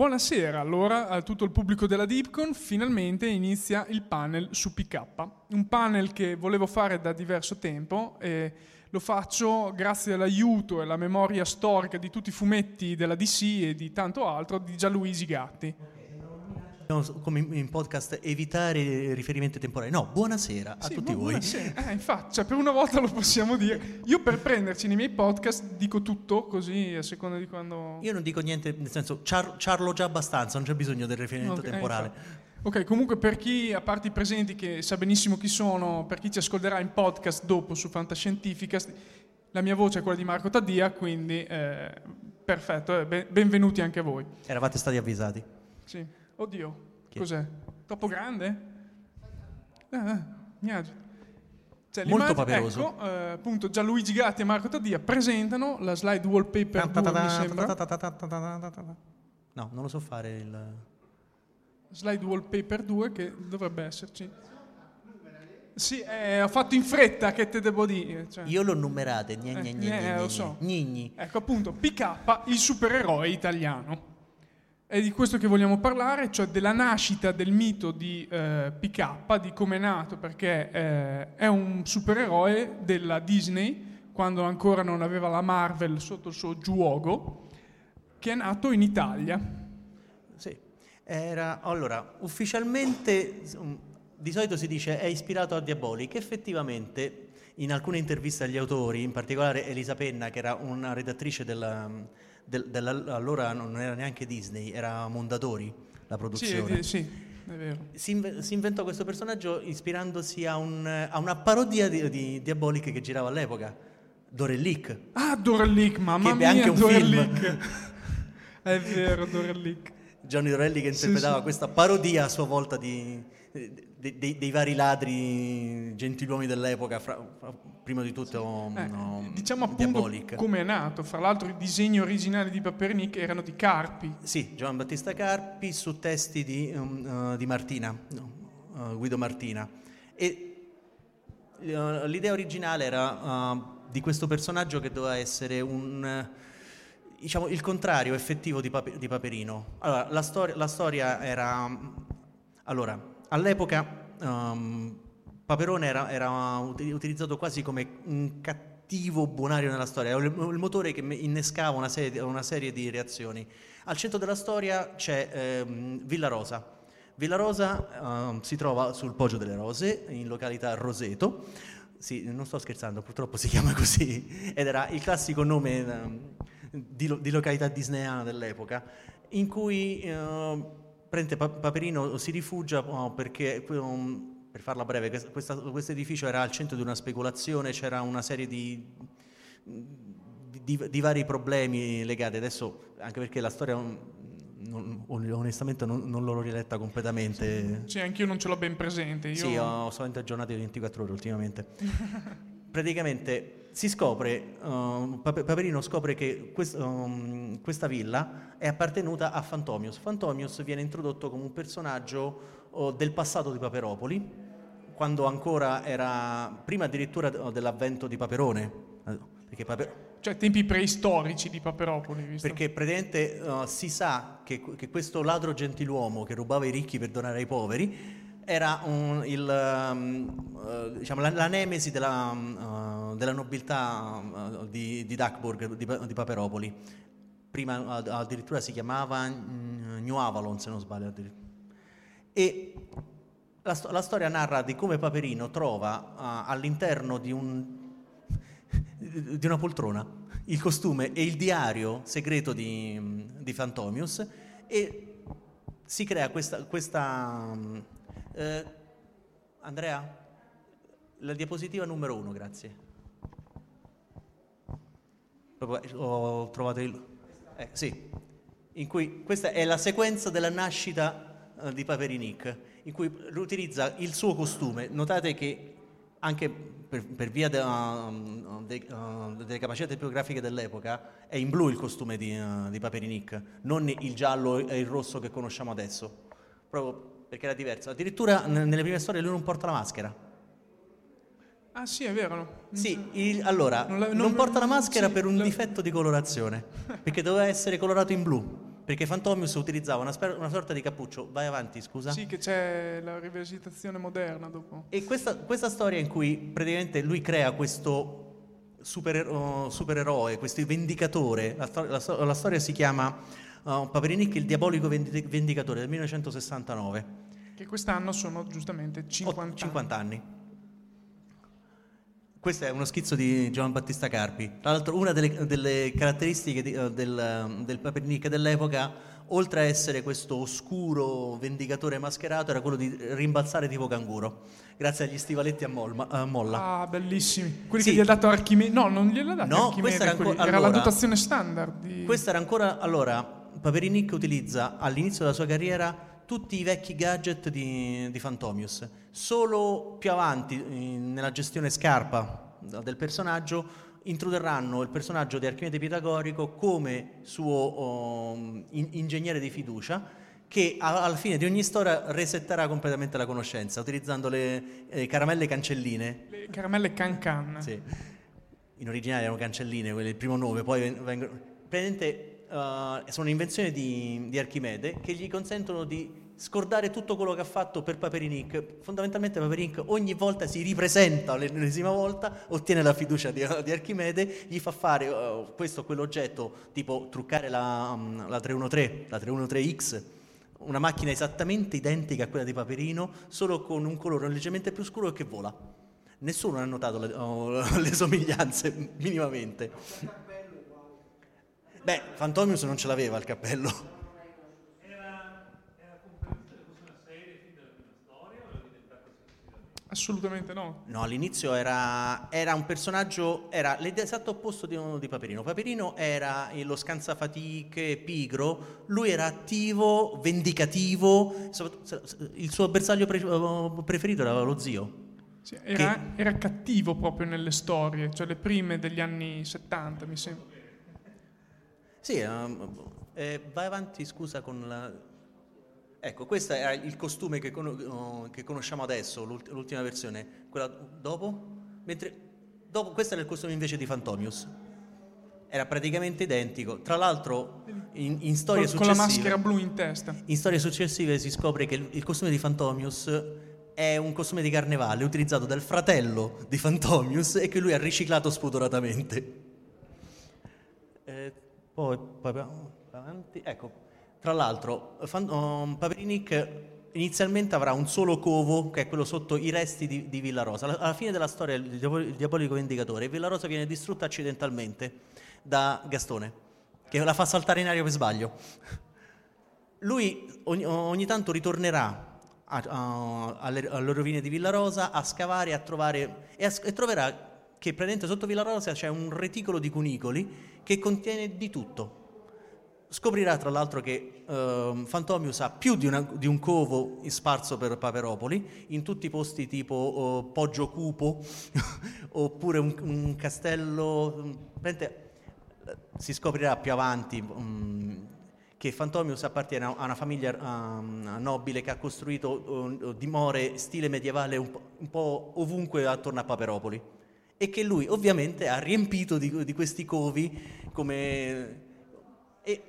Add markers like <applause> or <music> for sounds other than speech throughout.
Buonasera, allora a tutto il pubblico della Deepcon, finalmente inizia il panel su PK, un panel che volevo fare da diverso tempo e lo faccio grazie all'aiuto e alla memoria storica di tutti i fumetti della DC e di tanto altro di Gianluigi Gatti. Come in podcast evitare riferimenti temporali. No, buonasera a Sì, tutti bu- voi. buonasera. <laughs> Eh, infatti, cioè, per una volta lo possiamo dire. Io per prenderci nei miei podcast dico tutto così a seconda di quando... Io non dico niente, nel senso, char- charlo già abbastanza, non c'è bisogno del riferimento Ok, eh, temporale. infatti. Ok, comunque per chi, a parte i presenti che sa benissimo chi sono, per chi ci ascolterà in podcast dopo su Fantascientificast, la mia voce è quella di Marco Taddia, quindi eh, perfetto, eh, ben- benvenuti anche a voi. Eravate stati avvisati. Sì. Oddio, Chi? cos'è? Troppo grande? Eh, eh, mi agito. Cioè, Molto paperoso. Ecco, eh, appunto, Gianluigi Gatti e Marco Taddia presentano la slide wallpaper 2, mi sembra. No, non lo so fare il... Slide wallpaper 2 che dovrebbe esserci. Sì, eh, ho fatto in fretta, che te devo dire. cioè. Io l'ho numerate, gne, gne, Eh, gne, eh, gne, lo gne, so. gnigni. Ecco appunto, PK, il supereroe italiano. È di questo che vogliamo parlare, cioè della nascita del mito di eh, PK, di come è nato, perché eh, è un supereroe della Disney, quando ancora non aveva la Marvel sotto il suo giuogo, che è nato in Italia. Sì. Era, allora, ufficialmente di solito si dice è ispirato a Diabolic, effettivamente in alcune interviste agli autori, in particolare Elisa Penna, che era una redattrice della, del- allora non era neanche Disney, era Mondadori la Sì, produzione. sì, vero. Si, inve- si inventò questo personaggio ispirandosi a, un- a una parodia di, di Diabolic che girava all'epoca, Dorellic. Ah, Dorellic, mamma Che mia, anche un Dorellic. <laughs> è vero, Dorellic. Gianni Dorelli che interpretava sì. questa parodia a sua volta di, de- dei vari ladri gentiluomini dell'epoca, fra- fra- prima di tutto Eh, no, diciamo appunto Diabolic. come è nato. Fra l'altro i disegni originali di Papernic erano di Carpi. Sì, Giovan Battista Carpi su testi di, um, uh, di Martina, no, uh, Guido Martina. E uh, l'idea originale era di questo personaggio che doveva essere un, diciamo, il contrario effettivo di Paperino. Allora, la, stor- la storia era... Allora, all'epoca um, Paperone era, era uti- utilizzato quasi come un cattivo buonario nella storia, era il, motore che innescava una serie, di, una serie di reazioni. Al centro della storia c'è ehm, Villa Rosa. Villa Rosa ehm, si trova sul Poggio delle Rose, in località Roseto. Sì, non sto scherzando, purtroppo si chiama così, ed era il classico nome ehm, di, di località disneyana dell'epoca, in cui ehm, prende Pa- Paperino si rifugia oh, perché, um, per farla breve, questo edificio era al centro di una speculazione, c'era una serie di di, di, vari problemi legati adesso, anche perché la storia non, onestamente non, non, l'ho riletta completamente. Sì, anch'io non ce l'ho ben presente. Io... Sì, ho solamente aggiornati di 24 ore ultimamente. <laughs> Praticamente si scopre, uh, Paperino scopre che quest, um, questa villa è appartenuta a Fantomius. Fantomius viene introdotto come un personaggio uh, del passato di Paperopoli, quando ancora era, prima addirittura dell'avvento di Paperone. Perché Paper- cioè tempi preistorici di Paperopoli. Visto? Perché praticamente uh, si sa che, che, questo ladro gentiluomo che rubava i ricchi per donare ai poveri era un, il, um, uh, diciamo, la, la, nemesi della, uh, della nobiltà di, di Duckburg, di, di, Paperopoli. Prima addirittura si chiamava New Avalon, se non sbaglio. E la, la, storia narra di come Paperino trova all'interno di un <laughs> di una poltrona, il costume e il diario segreto di, Fantomius e si crea questa... questa eh, Andrea, la diapositiva numero uno, grazie. Ho trovato il... Eh, sì, in cui questa è la sequenza della nascita uh, di Paperinic, in cui utilizza il suo costume. Notate che anche per, per via de, uh, de, uh, delle capacità tipografiche dell'epoca, è in blu il costume di, uh, di Paperinic, non il giallo e il rosso che conosciamo adesso, proprio perché era diverso. Addirittura n- nelle prime storie lui non porta la maschera. Ah sì, è vero. Sì, il, allora, non, la, non, non, porta la maschera sì, per un la... difetto di colorazione, perché doveva essere colorato in blu. Perché Fantomius utilizzava una, sper- una, sorta di cappuccio. Vai avanti, scusa. Sì, che c'è la rivisitazione moderna dopo. E questa, questa storia in cui praticamente lui crea questo superero- supereroe, questo vendicatore, la, stor- la, sto- la storia si chiama uh, Paperinic, il diabolico vendi- vendicatore del 1969. Che quest'anno sono giustamente 50, 50 anni. anni. Questo è uno schizzo di Giovan Battista Carpi. Tra l'altro, una delle, delle caratteristiche di, uh, del, del Paperinic dell'epoca, oltre a essere questo oscuro vendicatore mascherato, era quello di rimbalzare tipo canguro, grazie agli stivaletti a, molma, a molla. Ah, bellissimi. Quelli sì. che gli ha dato Archimede. No, non gliel'ha dato no, Archimede. Era, quelli, allora, era la dotazione standard. Di... Questa era ancora. Allora, Paperinic utilizza all'inizio della sua carriera tutti i vecchi gadget di, di Fantomius. Solo più avanti, in, nella gestione scarpa del personaggio, introdurranno il personaggio di Archimede Pitagorico come suo um, in, ingegnere di fiducia che a, alla fine di ogni storia resetterà completamente la conoscenza utilizzando le eh, caramelle cancelline. Le caramelle can-can. Sì. In originale erano cancelline, quelle il primo nome, poi vengono... Praticamente Uh, sono un'invenzione di, di, Archimede che gli consentono di scordare tutto quello che ha fatto per Paperinic. Fondamentalmente Paperinic ogni volta si ripresenta l'ennesima volta, ottiene la fiducia di, di Archimede, gli fa fare uh, questo o quell'oggetto, tipo truccare la, um, la 313, la 313X, una macchina esattamente identica a quella di Paperino, solo con un colore leggermente più scuro e che vola. Nessuno ha notato le, oh, <laughs> le somiglianze minimamente. Beh, Fantomius non ce l'aveva il cappello. Assolutamente no. No, all'inizio era, era un personaggio, era l'esatto opposto di, di Paperino. Paperino era lo scansafatiche, pigro, lui era attivo, vendicativo, il suo bersaglio pre- preferito era lo zio. Sì, era, che... era, cattivo proprio nelle storie, cioè le prime degli anni 70 mi sembra. Sì, um, eh, vai avanti scusa con la... Ecco, questo è il costume che, con- che conosciamo adesso, l'ult- l'ultima versione. Quella dopo? Mentre, dopo? Questo era il costume invece di Fantomius. Era praticamente identico. Tra l'altro, in, in storie con, successive... Con la maschera blu in testa. In storie successive si scopre che il, il costume di Fantomius è un costume di carnevale utilizzato dal fratello di Fantomius e che lui ha riciclato spudoratamente. Poi, avanti, ecco, tra l'altro, um, Paperinic inizialmente avrà un solo covo, che è quello sotto i resti di, di Villa Rosa. Alla fine della storia, il diabolico vendicatore, Villa Rosa viene distrutta accidentalmente da Gastone, che la fa saltare in aria per sbaglio. Lui ogni, ogni tanto ritornerà a, a, alle, alle, rovine di Villa Rosa a scavare a trovare, e, a, e troverà che praticamente sotto Villa Rosa c'è un reticolo di cunicoli che contiene di tutto. Scoprirà tra l'altro che uh, Fantomius ha più di, una, di, un covo sparso per Paperopoli, in tutti i posti tipo uh, Poggio Cupo, <laughs> oppure un, un castello... Prende, si scoprirà più avanti um, che Fantomius appartiene a una famiglia um, nobile che ha costruito uh, dimore stile medievale un po', un po', ovunque attorno a Paperopoli e che lui ovviamente ha riempito di, di questi covi come... E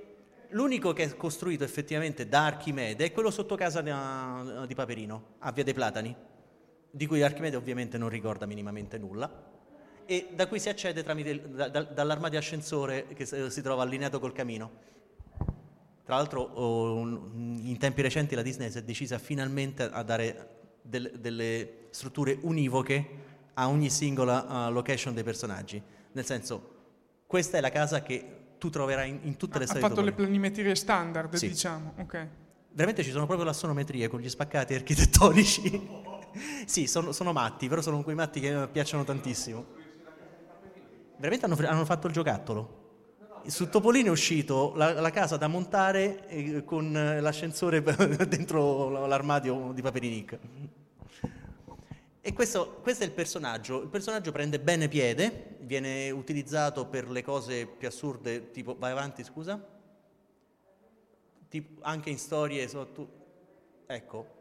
L'unico che è costruito effettivamente da Archimede è quello sotto casa di, di Paperino, a Via dei Platani, di cui Archimede ovviamente non ricorda minimamente nulla, e da cui si accede tramite, da, da, dall'arma di ascensore che si trova allineato col camino. Tra l'altro oh, in tempi recenti la Disney si è decisa finalmente a dare del, delle strutture univoche a ogni singola uh, location dei personaggi. Nel senso, questa è la casa che tu troverai in, in tutte le storie. Ha fatto le planimetrie standard, sì. diciamo. Okay. Veramente ci sono proprio le assonometrie con gli spaccati architettonici. <laughs> sì, sono, sono, matti, però sono quei matti che mi piacciono tantissimo. Veramente hanno, hanno fatto il giocattolo. Su Topolino è uscito la, la casa da montare eh, con l'ascensore <laughs> dentro l'armadio di Paperinic. E questo, questo, è il personaggio. Il personaggio prende bene piede, viene utilizzato per le cose più assurde, tipo vai avanti, scusa. Tipo, anche in storie, so, ecco.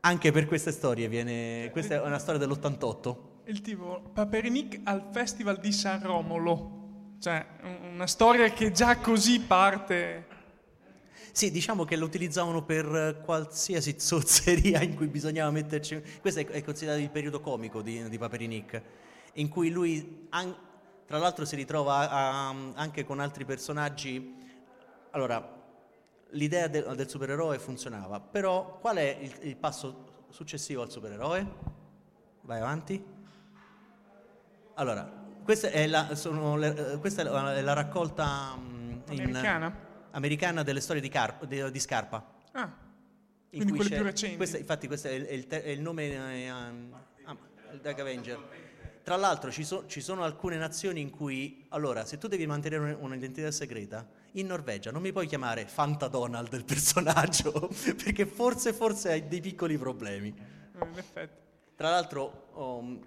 Anche per queste storie viene. Questa è una storia dell'88. Il tipo Paperinic al Festival di San Romolo. Cioè, una storia che già così parte. Sì, diciamo che lo utilizzavano per qualsiasi <laughs> zozzeria in cui bisognava metterci... Questo è, considerato il periodo comico di, di Paperinic, in cui lui, an... tra l'altro, si ritrova a, anche con altri personaggi... Allora, l'idea del, del supereroe funzionava, però qual è il, il passo successivo al supereroe? Vai avanti. Allora, questa è la, le, questa è la raccolta... In, Americana? Americana delle storie di, Car- di, di Scarpa. Ah, quindi quelle più recenti. Questa, infatti questo è il, è il, te- è il nome eh, um, ah, Dark Avenger. Tra l'altro ci, so, ci, sono alcune nazioni in cui, allora, se tu devi mantenere un'identità segreta, in Norvegia non mi puoi chiamare Fanta Donald il personaggio, <laughs> perché forse, forse hai dei piccoli problemi. Eh, in effetti. Tra l'altro, um,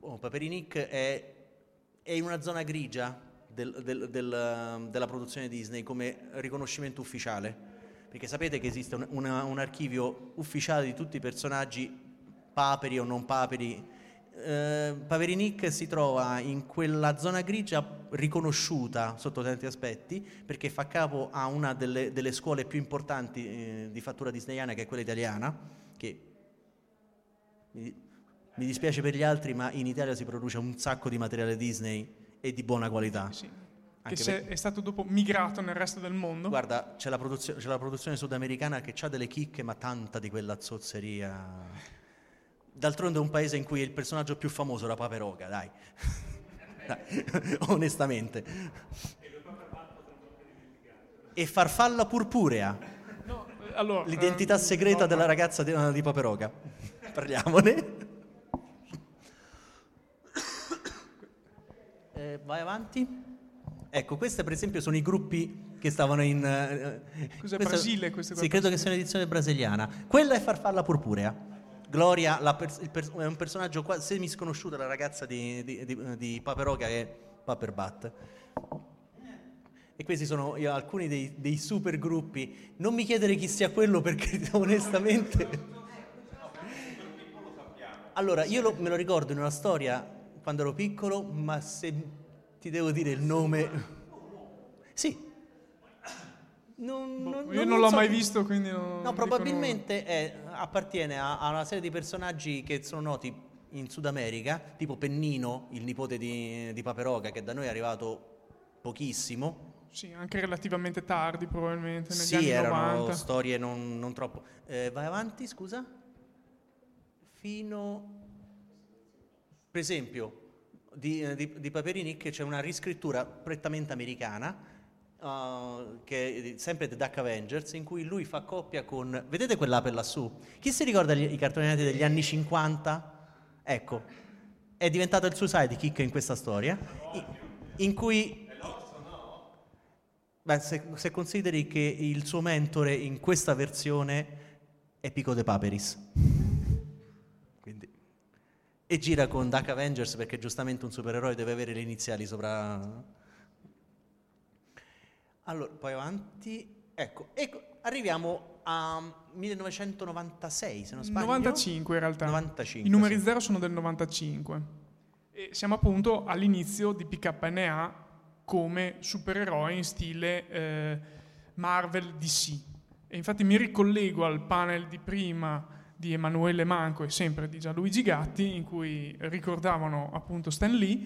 oh, Paperinic è, è in una zona grigia, del, del, del, della produzione Disney come riconoscimento ufficiale. Perché sapete che esiste un, una, un archivio ufficiale di tutti i personaggi, paperi o non paperi. Eh, Paverinic si trova in quella zona grigia riconosciuta sotto tanti aspetti perché fa capo a una delle, delle scuole più importanti eh, di fattura disneyana che è quella italiana che mi, mi dispiace per gli altri ma in Italia si produce un sacco di materiale Disney e di buona qualità. Sì. Che per... è stato dopo migrato nel resto del mondo. Guarda, c'è la, produzio- c'è la produzione sudamericana che ha delle chicche, ma tanta di quella zozzeria. D'altronde è un paese in cui il personaggio più famoso era Paperoga, dai. <laughs> dai. <laughs> Onestamente. E Farfalla Purpurea. No, allora, L'identità ehm, segreta no, della ragazza di, di Paperoga. <laughs> Parliamone. Avanti. Ecco, questi per esempio sono i gruppi che stavano in... eh, Cos'è, questo- Brasile, queste qua? Sì, credo che sia un'edizione brasiliana. Quella è Farfalla Purpurea. Gloria il pers- è un personaggio quasi semi sconosciuto, la ragazza di, di, di, di Paperoga che è Paperbat. E questi sono alcuni dei, dei super gruppi. Non mi chiedere chi sia quello perché <laughs> onestamente... Allora, io lo- me lo ricordo in una storia quando ero piccolo, ma se ti devo dire il nome... Sì. Non, non- Boh, Io non, non l'ho so mai chi- visto, quindi non No, probabilmente è- appartiene a, a una serie di personaggi che sono noti in Sud America, tipo Pennino, il nipote di, di Paperoga, che da noi è arrivato pochissimo. Sì, anche relativamente tardi, probabilmente, negli Sì, anni erano 90. storie non, non troppo. Eh, vai avanti, scusa. Fino. Per esempio, di, eh, di, di Paperini che c'è una riscrittura prettamente americana, uh, che è sempre The Duck Avengers, in cui lui fa coppia con. Vedete quell'ape lassù? Chi si ricorda gli- i cartoni animati degli anni 50? Ecco, è diventato il suo sidekick in questa storia, in, in cui Beh, se, se consideri che il suo mentore in questa versione è Pico de Paperis. Quindi- E gira con Duck Avengers perché giustamente un supereroe deve avere le iniziali sopra. Allora, poi avanti. Ecco, ecco, arriviamo a 1996, se non sbaglio. 95 in realtà. 95, I numeri sì. 0 sono del 95. E siamo appunto all'inizio di PKNA come supereroi in stile eh, Marvel DC. E infatti mi ricollego al panel di prima di Emanuele Manco e sempre di Gianluigi Gatti in cui ricordavano appunto Stan Lee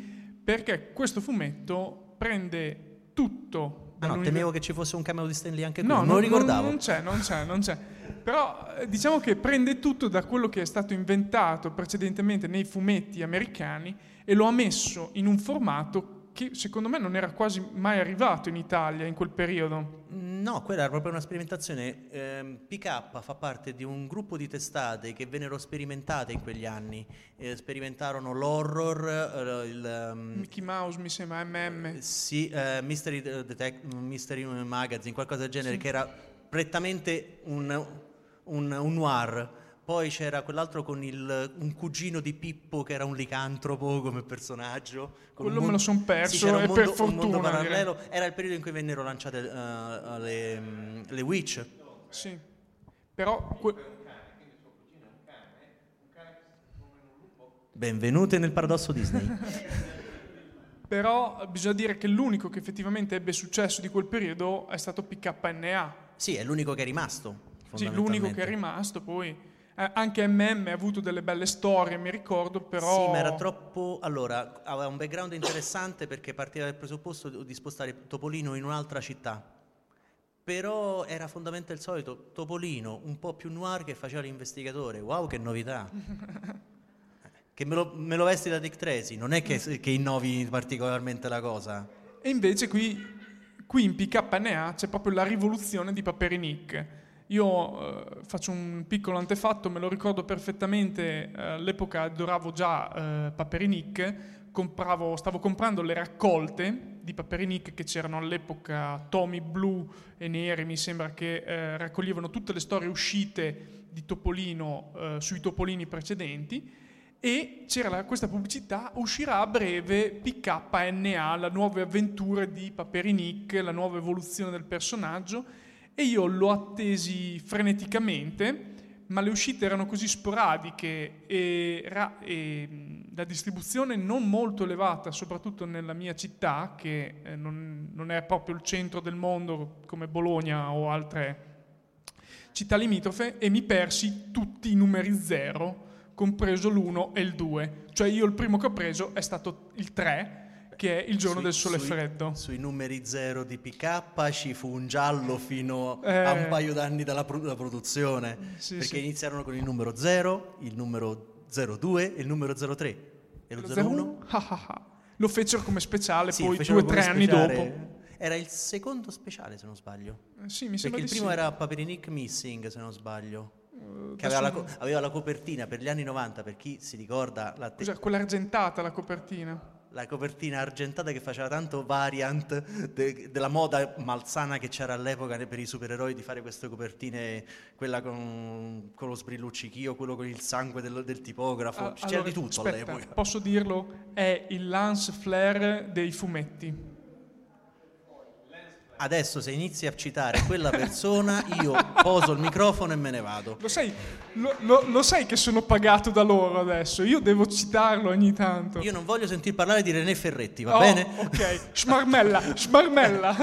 perché questo fumetto prende tutto Ah no, temevo che ci fosse un cameo di Stanley anche qui, No, non non, lo ricordavo. non- non c'è, non c'è, non c'è. Però eh, diciamo che prende tutto da quello che è stato inventato precedentemente nei fumetti americani e lo ha messo in un formato che secondo me non era quasi mai arrivato in Italia in quel periodo. No, quella era proprio una sperimentazione. Ehm, PK fa parte di un gruppo di testate che vennero sperimentate in quegli anni. Eh, sperimentarono l'horror, eh, il, ehm, Mickey Mouse mi sembra, MM. sì, eh, Mystery, Detect- Mystery Magazine, qualcosa del genere, che era prettamente un, un- un noir. Poi c'era quell'altro con il- un cugino di Pippo che era un licantropo come personaggio. Quello un me lo son perso, Sì, e mondo, per un mondo fortuna, parallelo. Era il periodo in cui vennero lanciate eh, le, mm, le Witch. Sì. Però que- Benvenute nel paradosso Disney. <laughs> però bisogna dire che l'unico che effettivamente ebbe successo di quel periodo è stato PKNA. sì, è l'unico che è rimasto. Sì, l'unico che è rimasto, poi eh, anche MM ha avuto delle belle storie, mi ricordo, però... Sì, ma era troppo. Allora, aveva un background interessante perché partiva dal presupposto di spostare Topolino in un'altra città. Però era fondamentalmente il solito Topolino, un po' più noir che faceva l'investigatore. Wow, che novità! <laughs> che me lo, me lo vesti da Dick Tracy, non è che, che innovi particolarmente la cosa. E invece qui, qui in PKNA c'è proprio la rivoluzione di Paperinik. Io eh, faccio un piccolo antefatto, me lo ricordo perfettamente, eh, all'epoca adoravo già eh, Paperinik, compravo, stavo comprando le raccolte di Paperinik che c'erano all'epoca, tomi blu e neri, mi sembra che eh, raccoglievano tutte le storie uscite di Topolino eh, sui Topolini precedenti e c'era la- questa pubblicità, uscirà a breve PKNA, la nuove avventure di Paperinik, la nuova evoluzione del personaggio e io l'ho attesi freneticamente, ma le uscite erano così sporadiche e, ra- e, la distribuzione non molto elevata, soprattutto nella mia città, che eh, non, non è proprio il centro del mondo come Bologna o altre città limitrofe, e mi persi tutti i numeri zero, compreso l'1 e il 2. Cioè io il primo che ho preso è stato il 3, che è il giorno Sui- del sole sui- freddo. Sui numeri zero di PK ci fu un giallo fino Eh. a un paio d'anni dalla, pro- dalla produzione, Sì, perché sì. iniziarono con il numero 0, il numero 02 e il numero 03. E lo 01? Ah, ah, ah. Lo fecero come speciale Sì, poi due o tre anni dopo. Era il secondo speciale, se non sbaglio. Eh, Sì, mi sembra Perché il primo era Paperinik Missing, se non sbaglio. Eh, Che aveva la, co- aveva la copertina per gli anni 90, per chi si ricorda la te- Cos'è? Quella argentata la copertina. La copertina argentata che faceva tanto variant de- della moda malsana che c'era all'epoca per i supereroi di fare queste copertine, quella con, con lo sbrilluccichio, quello con il sangue del, del tipografo, Ah, c'era allora, di tutto aspetta, all'epoca. Posso dirlo? È il lance flare dei fumetti. Adesso se inizi a citare quella persona io poso il microfono e me ne vado. Lo sai, lo, lo- lo sai che sono pagato da loro adesso? Io devo citarlo ogni tanto. Io non voglio sentir parlare di René Ferretti, va Oh, bene? Ok, smarmella, smarmella.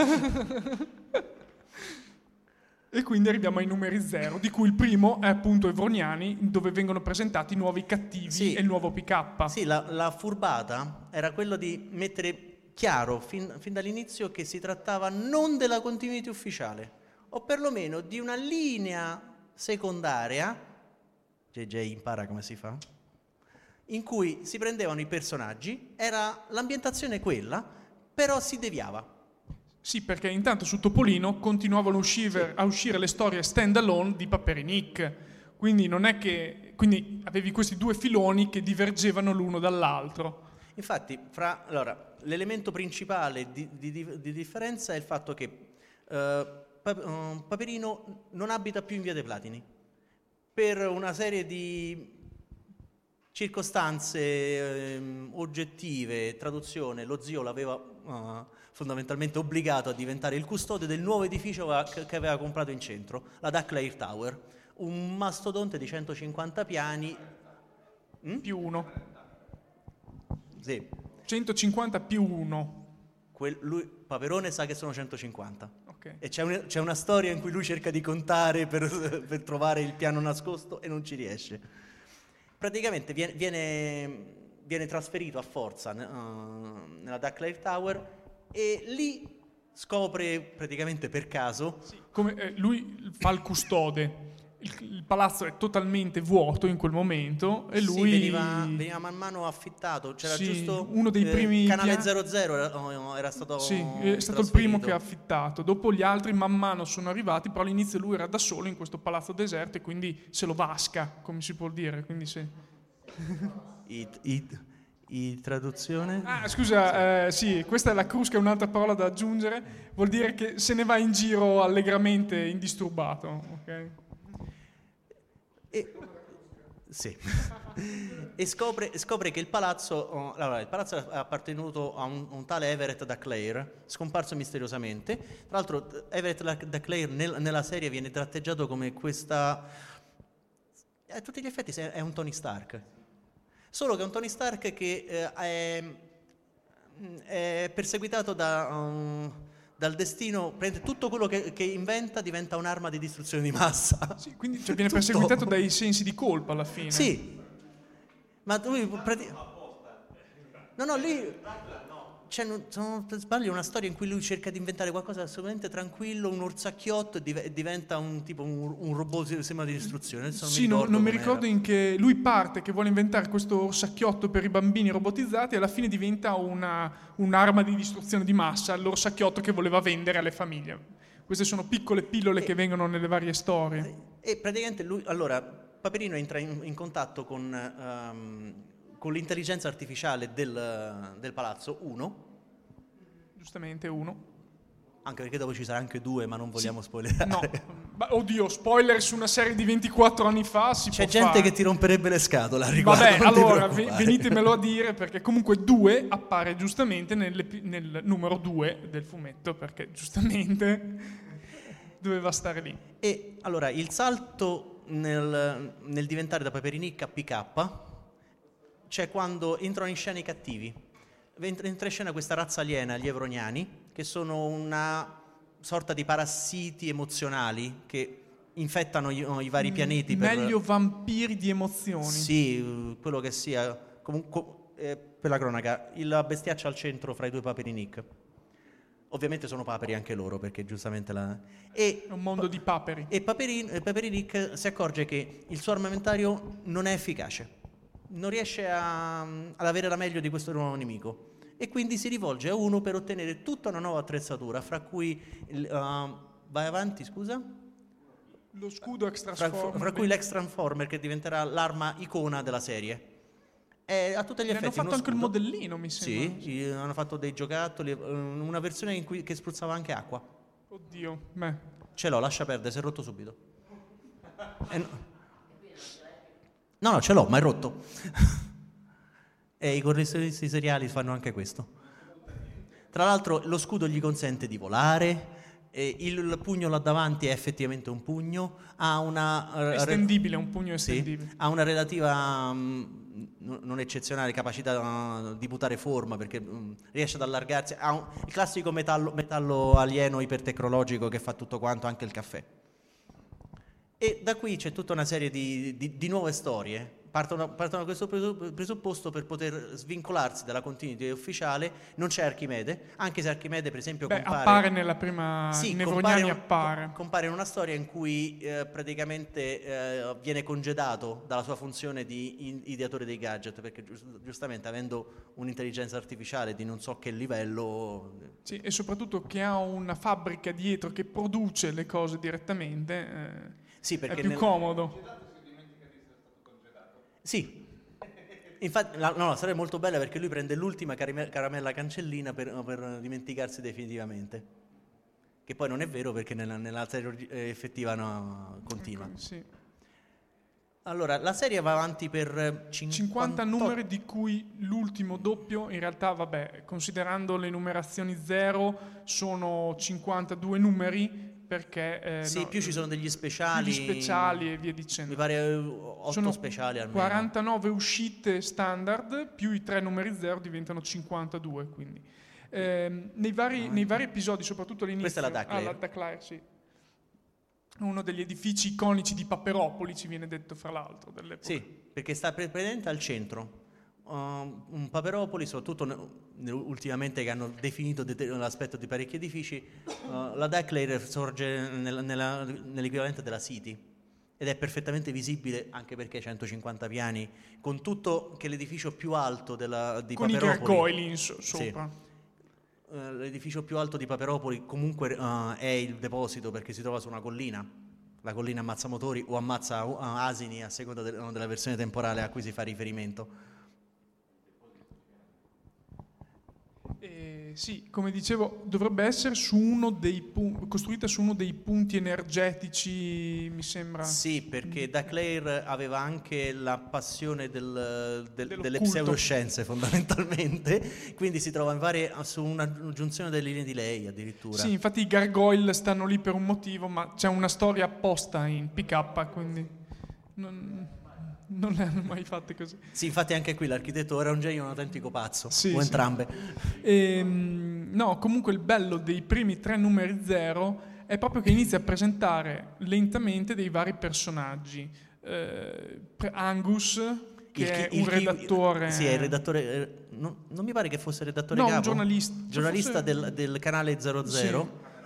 e quindi arriviamo ai numeri zero, di cui il primo è appunto Evroniani, dove vengono presentati i nuovi cattivi Sì. e il nuovo PK. Sì, la, la furbata era quello di mettere chiaro fin, fin dall'inizio che si trattava non della continuity ufficiale, o perlomeno di una linea secondaria, JJ impara come si fa, in cui si prendevano i personaggi, era l'ambientazione quella, però si deviava. Sì, perché intanto su Topolino continuavano a uscire, a uscire le storie stand alone di Paperinik. Quindi non è che. Quindi avevi questi due filoni che divergevano l'uno dall'altro. Infatti, fra, allora, l'elemento principale di, di- di- di differenza è il fatto che eh, Pa- eh, Paperino non abita più in Via dei Platini. Per una serie di circostanze ehm, oggettive, traduzione, lo zio l'aveva eh, fondamentalmente obbligato a diventare il custode del nuovo edificio che aveva comprato in centro, la Ducklair Tower, un mastodonte di 150 piani. Più uno. Sì, 150 più uno. Quel- lui, Paperone sa che sono 150. Ok. E c'è, un- c'è una storia in cui lui cerca di contare per, <laughs> per trovare il piano nascosto e non ci riesce. Praticamente viene, viene- viene trasferito a forza uh, nella Ducklair Tower e lì scopre praticamente per caso Come, eh, lui fa il custode. Il, il palazzo è totalmente vuoto in quel momento e Sì, lui veniva, veniva man mano affittato, c'era Sì, giusto uno dei eh, primi Canale pia- 00 era, oh, era stato Sì, è stato il primo che ha affittato. Dopo gli altri man mano sono arrivati, però all'inizio lui era da solo in questo palazzo deserto e quindi se lo vasca, come si può dire. Quindi se... I, i- i traduzione? Ah, scusa, eh, sì, questa è la crusca, è un'altra parola da aggiungere. Vuol dire che se ne va in giro allegramente indisturbato. ok? Sì. e scopre, scopre che il palazzo, oh, allora, il palazzo è appartenuto a un, un tale Everett Duclair, scomparso misteriosamente. Tra l'altro, Everett Duc- Duclair nel- nella serie viene tratteggiato come questa. A tutti gli effetti è un Tony Stark. Solo che è un Tony Stark che eh, è, è perseguitato da, um, dal destino. Prende tutto quello che, che inventa diventa un'arma di distruzione di massa. <laughs> Sì, quindi cioè, viene Tutto. perseguitato dai sensi di colpa alla fine. Sì, ma lui prati- No, no, lì c'è, non- se non sbaglio, una storia in cui lui cerca di inventare qualcosa assolutamente tranquillo, un orsacchiotto e div- e diventa un tipo un, un robot sembra di distruzione. Adesso non Sì, mi non, non mi ricordo in che lui parte che vuole inventare questo sacchiotto per i bambini robotizzati e alla fine diventa una- un'arma di distruzione di massa, l'orsacchiotto che voleva vendere alle famiglie. Queste sono piccole pillole che vengono nelle varie storie. E praticamente lui, allora, Paperino entra in, in contatto con, ehm, con l'intelligenza artificiale del, del palazzo 1, Giustamente uno. anche perché dopo ci sarà anche due, ma non vogliamo spoilerare. No, ma, oddio, spoiler su una serie di 24 anni fa si C'è gente fare. che ti romperebbe le scatole a riguardo. Vabbè, allora venitemelo a dire <laughs> perché comunque 2 appare giustamente nell'epi- nel numero 2 del fumetto perché giustamente <laughs> doveva stare lì. E allora il salto nel, nel diventare da Paperinicca a PK c'è quando entrano in scena i cattivi. Entra in scena questa razza aliena, gli Evroniani, che sono una sorta di parassiti emozionali che infettano i, i vari pianeti. per- Meglio vampiri di emozioni. Sì, quello che sia. Comunque, eh, per la cronaca, il bestiaccio al centro fra i due paperi Nick. Ovviamente sono paperi anche loro, perché giustamente la... E È un mondo di paperi. e Paperin, eh, Paperi Rick si accorge che il suo armamentario non è efficace, non riesce a- ad avere la meglio di questo nuovo nemico e quindi si rivolge a uno per ottenere tutta una nuova attrezzatura, fra cui... uh, vai avanti, scusa? Lo scudo extra Fra, fra cui l'ex Transformer che diventerà l'arma icona della serie. È a tutti gli effetti hanno fatto anche il modellino, mi sembra. Sì, hanno fatto dei giocattoli, eh, una versione in cui, che spruzzava anche acqua. Oddio, beh. Ce l'ho, lascia perdere, si è rotto subito. Eh, no. No, no, ce l'ho, ma è rotto. <laughs> e i corrispondenti seriali fanno anche questo. Tra l'altro lo scudo gli consente di volare, il pugno là davanti è effettivamente un pugno, ha una... eh, Estendibile, un pugno sì, estendibile. ha una relativa, mm, non eccezionale capacità uh, di mutare forma perché mm, riesce ad allargarsi. Ha un- il classico metallo, metallo alieno ipertecnologico che fa tutto quanto, anche il caffè. E da qui c'è tutta una serie di, di- di nuove storie. Partono, partono da questo presu- presupposto per poter svincolarsi dalla continuity ufficiale. Non c'è Archimede, anche se Archimede, per esempio, Beh, compare. appare nella prima... Sì, compare, un- appare. compare in una storia in cui eh, praticamente eh, viene congedato dalla sua funzione di ideatore dei gadget, perché gius- giustamente avendo un'intelligenza artificiale di non so che livello... Sì, e soprattutto che ha una fabbrica dietro che produce le cose direttamente, eh, Sì, è perché più nel- comodo. Sì. Infatti, la- no, no, sarebbe molto bella perché lui prende l'ultima caramella cancellina per, per dimenticarsi definitivamente. Che poi non è vero perché nella, nella serie eh, effettiva no, continua. Sì. Allora, la serie va avanti per eh, 50 58 numeri di cui l'ultimo doppio, in realtà, vabbè, considerando le numerazioni zero, sono 52 numeri perché... eh, Sì, no, più ci sono degli speciali. gli speciali e via dicendo. Mi pare 8 sono speciali almeno. 49 uscite standard più i tre numeri zero diventano 52 quindi Ehm, nei, vari, nei vari episodi soprattutto all'inizio Questa è la Ducklair. ah, la Ducklair, sì. uno degli edifici iconici di Paperopoli ci viene detto fra l'altro dell'epoca Sì, perché sta pre- praticamente al centro. Uh, un Paperopoli, soprattutto ne- ultimamente che hanno definito l'aspetto di parecchi edifici, uh, la Declarer sorge nel- nella- nell'equivalente della City ed è perfettamente visibile anche perché ha 150 piani, con tutto che l'edificio più alto della, di con i Paperopoli gargoyli in so- Sì. sopra Eh, l'edificio più alto di Paperopoli comunque eh, è il deposito perché si trova su una collina. La collina ammazza motori o ammazza uh, asini a seconda del- della versione temporale a cui si fa riferimento. Eh, sì, come dicevo, dovrebbe essere su uno dei pu- costruita su uno dei punti energetici, mi sembra. Sì, perché da Claire aveva anche la passione del- del- delle pseudoscienze fondamentalmente, quindi si trova in varie, su una giunzione delle linee di lei addirittura. Sì, infatti i gargoyle stanno lì per un motivo, ma c'è una storia apposta in PK, quindi non, non le hanno mai fatte così. Sì, infatti anche qui l'architetto era un genio un autentico pazzo, Sì, o sì. entrambe. Ehm, no, comunque il bello dei primi tre numeri zero è proprio che inizia a presentare lentamente dei vari personaggi. Eh, Angus, che Il è un il redattore... Sì, è il redattore. eh, non, non mi pare che fosse redattore No, capo. giornalista. Giornalista Forse- del, del canale 00, Sì.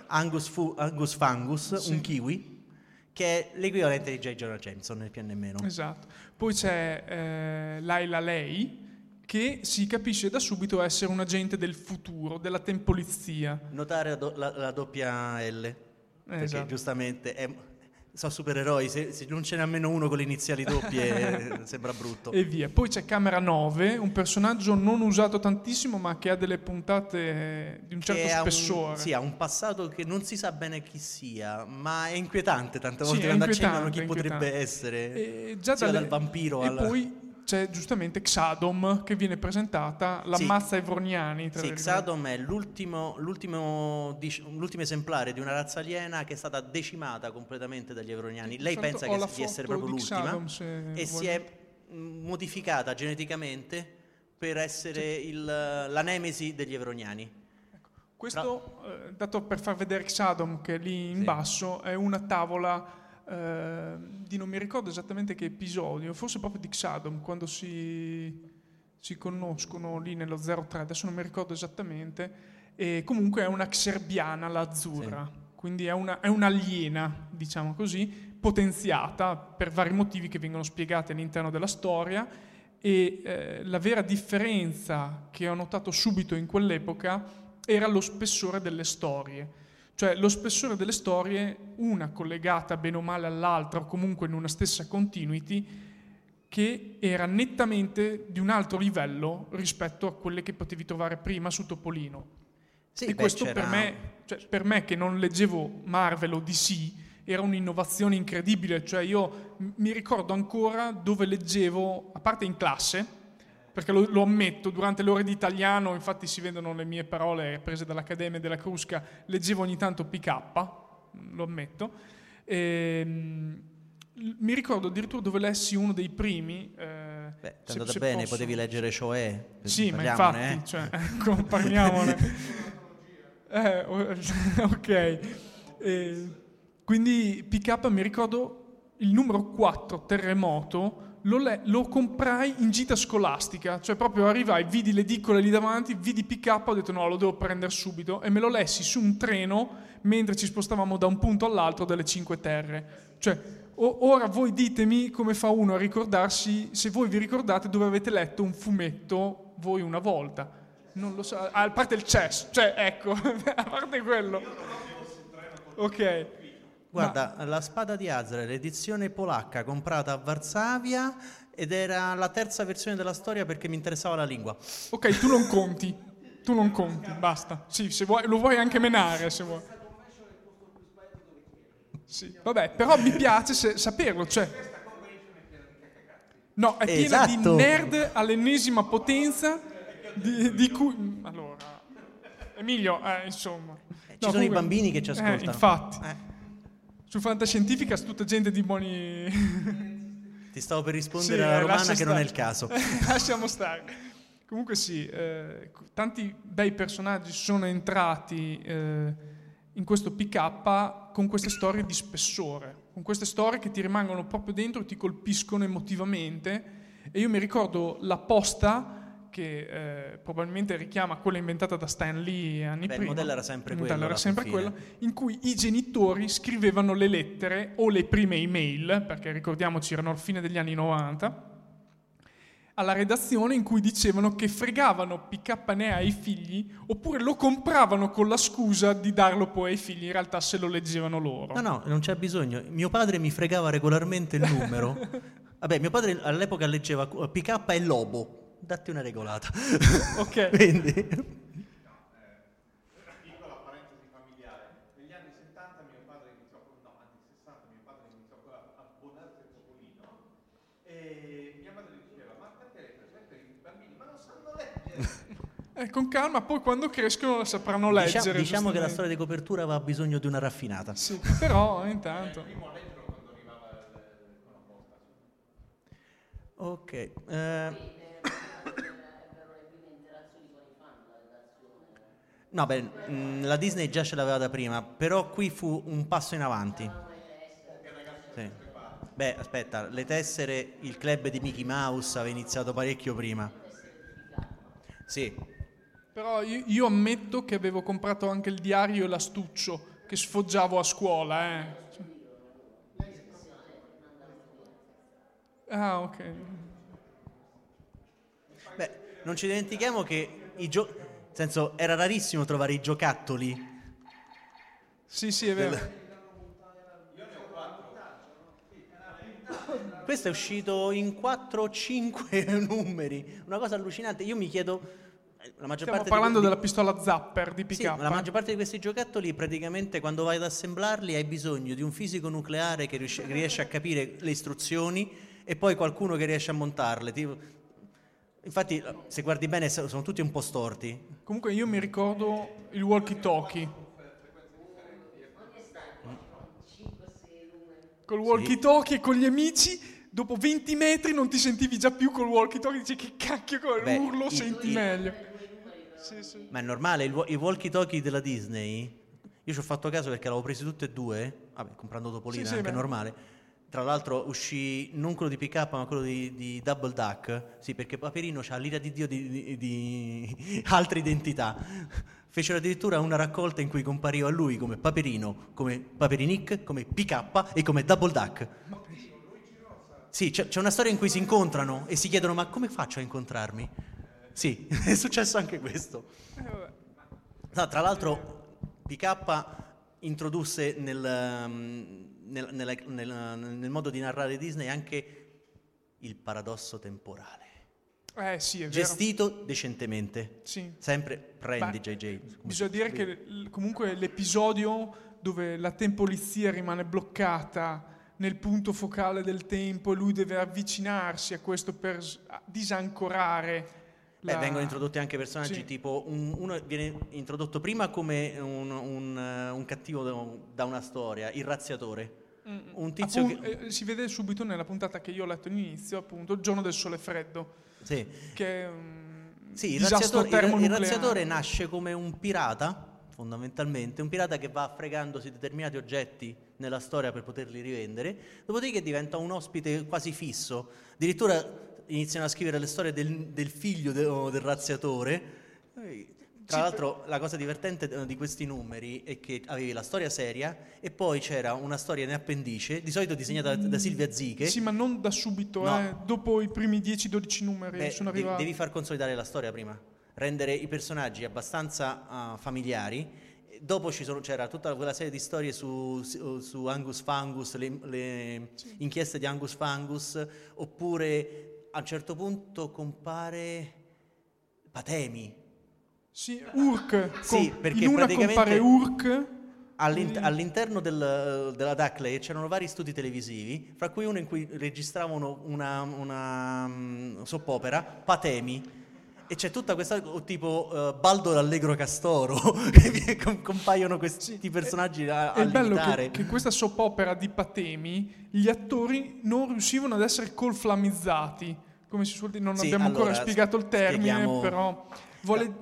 Angus, Fu- Angus Fangus, Sì. un kiwi, che è l'equivalente di J. Jonah Jameson nel più nemmeno. Esatto. Poi c'è eh, Laila Lei, che si capisce da subito essere un agente del futuro, della tempolizia. Notare la, do- la- la doppia L, perché esatto. giustamente è, sono supereroi, se, se non ce n'è almeno uno con le iniziali doppie <laughs> sembra brutto. E via. Poi c'è Camera 9, un personaggio non usato tantissimo, ma che ha delle puntate eh, di un certo Che ha un- spessore. sì, ha un passato che non si sa bene chi sia, ma è inquietante tante Sì, volte è quando accennano chi potrebbe essere. E già dalle- dal vampiro e al- poi c'è giustamente Xadom che viene presentata, l'ammazza Evroniani. tra Sì. Xadom è l'ultimo, l'ultimo, l'ultimo esemplare di una razza aliena che è stata decimata completamente dagli evroniani. Lei Tra pensa che la di essere proprio di l'ultima Xadom, e si vuoi. è mh, modificata geneticamente per essere il- la nemesi degli evroniani. Questo, eh, dato per far vedere Xadom che è lì in Sì. basso, è una tavola eh, di non mi ricordo esattamente che episodio, forse proprio di Xadom, quando si, si conoscono lì nello 03, adesso non mi ricordo esattamente, e comunque è una xerbiana l'azzurra, quindi è, una, è un'aliena, diciamo così, potenziata per vari motivi che vengono spiegati all'interno della storia e eh, la vera differenza che ho notato subito in quell'epoca era lo spessore delle storie. Cioè lo spessore delle storie, una collegata bene o male all'altra o comunque in una stessa continuity, che era nettamente di un altro livello rispetto a quelle che potevi trovare prima su Topolino. Sì, e beh, questo per me, cioè, per me che non leggevo Marvel o DC era un'innovazione incredibile, cioè io mi ricordo ancora dove leggevo, a parte in classe, perché lo, lo ammetto, durante le ore di italiano, infatti si vedono le mie parole prese dall'Accademia della Crusca, leggevo ogni tanto PK, lo ammetto, Ehm, l- mi ricordo addirittura dove lessi uno dei primi. eh, Beh, ti è andata bene, posso. potevi leggere Cioè. Sì, ma infatti, eh. cioè, <laughs> parliamone. Eh, <laughs> ok. Eh, quindi PK mi ricordo il numero 4, Terremoto, lo, le- lo comprai in gita scolastica, cioè proprio arrivai, vidi le edicole lì davanti, vidi PK, ho detto no, lo devo prendere subito e me lo lessi su un treno mentre ci spostavamo da un punto all'altro delle Cinque Terre. Cioè, o- ora voi ditemi come fa uno a ricordarsi, se voi vi ricordate dove avete letto un fumetto voi una volta. Non lo so, a parte il chess, cioè ecco, <laughs> a parte quello. Ok. Guarda, La spada di Azrael, edizione polacca, comprata a Varsavia ed era la terza versione della storia perché mi interessava la lingua. Ok, tu non conti, tu non conti, basta. Sì, se vuoi, lo vuoi anche menare se vuoi. Sì, vabbè, però mi piace se- saperlo, cioè... No, è piena Esatto. di nerd all'ennesima potenza di, di cui... Allora, Emilio, eh, insomma... Eh, ci sono i bambini che ci ascoltano. Eh, infatti, Eh, su Fantascientifica tutta gente di buoni... <laughs> ti stavo per Sì, rispondere eh, alla romana lascia che non è il stare. caso. <laughs> Lasciamo stare. Comunque sì, eh, tanti bei personaggi sono entrati eh, in questo PK con queste storie di spessore, con queste storie che ti rimangono proprio dentro e ti colpiscono emotivamente. E io mi ricordo la posta che eh, probabilmente richiama quella inventata da Stan Lee anni Beh, il prima. modello era sempre Il modello quello, era sempre quello, in cui i genitori scrivevano le lettere o le prime email, perché ricordiamoci erano al fine degli anni 90, alla redazione in cui dicevano che fregavano PKNE ai figli oppure lo compravano con la scusa di darlo poi ai figli, in realtà se lo leggevano loro. No, no, non c'è bisogno. Mio padre mi fregava regolarmente il numero. <laughs> Vabbè, mio padre all'epoca leggeva PK e Lobo. Datti una regolata. <laughs> Ok. <laughs> Quindi... piccola parentesi familiare, negli anni 70 mio padre iniziò, con- no, anni 60 mio padre iniziò a abbonarsi al Topolino e mia madre diceva, ma perché le presente i bambini? Ma non sanno leggere! <laughs> Eh, con calma, poi quando crescono sapranno Diciamo, leggere. diciamo che la storia di copertura aveva bisogno di una raffinata. Sì, però intanto... Ok. eh, No, beh, mh, la Disney già ce l'aveva da prima, però qui fu un passo in avanti. Sì. Beh, aspetta, le tessere, il club di Mickey Mouse aveva iniziato parecchio prima. Sì, Però io, io ammetto che avevo comprato anche il diario e l'astuccio che sfoggiavo a scuola. Eh. Ah, ok. Beh, non ci dimentichiamo che i gio- nel senso, era rarissimo trovare i giocattoli. Sì, sì, è vero. Questo è uscito in 4 o 5 numeri, una cosa allucinante. Io mi chiedo, la maggior Stiamo parte parlando di, della pistola zapper di Sì, PK. ma la maggior parte di questi giocattoli praticamente quando vai ad assemblarli hai bisogno di un fisico nucleare che riesce, riesce a capire le istruzioni e poi qualcuno che riesce a montarle. Tipo- Infatti, se guardi bene, so- sono tutti un po' storti. Comunque io mi ricordo il walkie-talkie. Col walkie-talkie e con gli amici, dopo 20 metri non ti sentivi già più col walkie-talkie, dici che cacchio con Beh, l'urlo i- senti i- meglio. Sì, sì. Ma è normale, il i walkie-talkie della Disney, io ci ho fatto caso perché l'avevo presi tutti e due, vabbè, comprando Topolino Sì, è anche beh. normale. Tra l'altro uscì non quello di PK ma quello di, di Double Duck, sì perché Paperino ha l'ira di Dio di, di- di <laughs> altre identità. Fecero addirittura una raccolta in cui compariva lui come Paperino, come Paperinic, come PK e come Double Duck. Sì, c'è, c'è una storia in cui si incontrano e si chiedono ma come faccio a incontrarmi? Sì, <laughs> è successo anche questo. No, tra l'altro PK introdusse nel, um, nel- nella- nel- nel modo di narrare Disney anche il paradosso temporale. Eh sì. Gestito decentemente. Sì. Sempre prendi Beh, JJ. Bisogna dire che l- comunque l'episodio dove la tempolizia rimane bloccata nel punto focale del tempo e lui deve avvicinarsi a questo per s- disancorare. Beh, la- vengono introdotti anche personaggi Sì. tipo un- uno viene introdotto prima come un, un, eh, un cattivo da- da una storia, il razziatore. Un tizio Appun- che... eh, si vede subito nella puntata che io ho letto all'inizio, appunto, il giorno del sole freddo, Sì, che è un Sì, il razziatore, il- razziatore nasce come un pirata, fondamentalmente, un pirata che va fregandosi determinati oggetti nella storia per poterli rivendere, dopodiché diventa un ospite quasi fisso. Addirittura iniziano a scrivere le storie del, del figlio de- del razziatore. Eh, Tra Sì, l'altro la cosa divertente eh, di questi numeri è che avevi la storia seria e poi c'era una storia in appendice, di solito disegnata da, da Silvia Ziche. Sì, ma non da subito, No. eh, dopo i primi 10-12 numeri Beh, sono arrivati. devi far consolidare la storia prima, rendere i personaggi abbastanza ah, familiari. Dopo ci sono- c'era tutta quella serie di storie su, su- su Angus Fangus, le, le inchieste di Angus Fangus, oppure a un certo punto compare Patemi. Sì, Urk. Sì, com- perché in una compare Urk. All'int- all'interno del- della Duckley c'erano vari studi televisivi, fra cui uno in cui registravano una, una mm, soppopera, Patemi, e c'è tutta questa tipo eh, Baldo l'Allegro Castoro, <laughs> che compaiono questi personaggi a, È a il bello limitare. che, che questa soap opera di Patemi, gli attori non riuscivano ad essere colflamizzati, come si suol dire, non Sì, abbiamo ancora allora, spiegato il termine, spieghiamo- però vuole,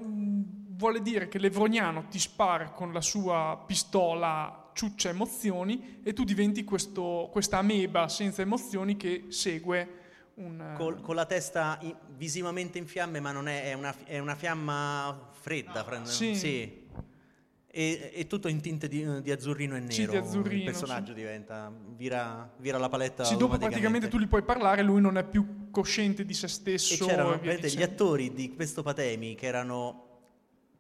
vuole dire che Levroniano ti spara con la sua pistola ciuccia emozioni e tu diventi questo, questa ameba senza emozioni che segue un... Col- con la testa in- visivamente in fiamme, ma non è, è una, è una fiamma fredda. fra- Sì. E, e tutto in tinte di, di azzurrino e nero. Sì, di azzurrino, Il personaggio diventa, vira, vira la paletta. Sì, dopo praticamente tu gli puoi parlare, lui non è più cosciente di se stesso. E c'erano e gli attori di questo Patemi che erano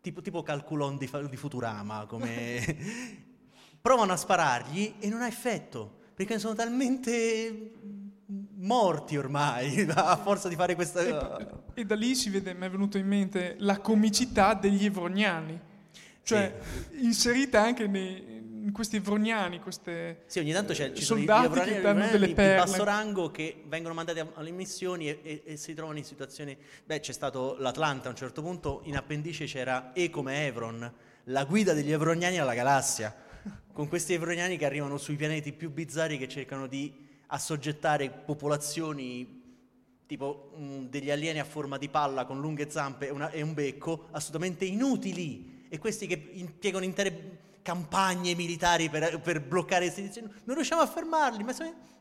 tipo, tipo Calculon di, di Futurama, come <laughs> provano a sparargli e non ha effetto, perché sono talmente morti ormai <laughs> a forza di fare questa... E da lì si vede, mi è venuto in mente la comicità degli evroniani, cioè inserita anche nei- questi evroniani, queste Sì, ogni tanto c'è, ci sono i- che danno delle di, di perle. basso rango che vengono mandati alle missioni e, e- e si trovano in situazioni... Beh, c'è stato l'Atlanta a un certo punto, in appendice c'era E come Evron, la guida degli evroniani alla galassia, con questi evroniani che arrivano sui pianeti più bizzarri che cercano di assoggettare popolazioni tipo mm, degli alieni a forma di palla con lunghe zampe e, una- e un becco, assolutamente inutili. E questi che impiegano intere campagne militari per, per bloccare questi tizi, non riusciamo a fermarli, ma,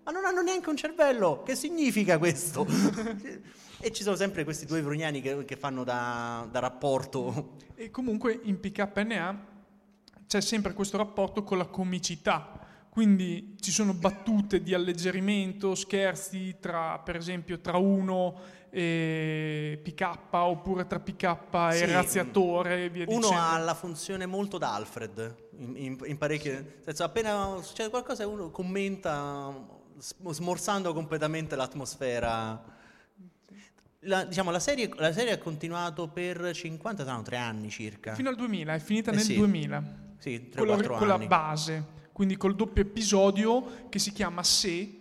ma non hanno neanche un cervello. Che significa questo? <laughs> e ci sono sempre questi due evroniani che, che fanno da, da rapporto. E comunque in PKNA c'è sempre questo rapporto con la comicità. Quindi ci sono battute di alleggerimento, scherzi tra, per esempio, tra uno e PK oppure tra PK e Sì, razziatore e via Uno dicendo. ha la funzione molto da Alfred, in, in- in parecchie... nel senso, appena succede qualcosa uno commenta sm- smorzando completamente l'atmosfera. La, diciamo, la serie, la serie ha continuato per 50, no, 3 anni circa. Fino al 2000, è finita Eh nel sì. 2000. Sì, con la, 3-4 con la anni. base, quindi col doppio episodio che si chiama Se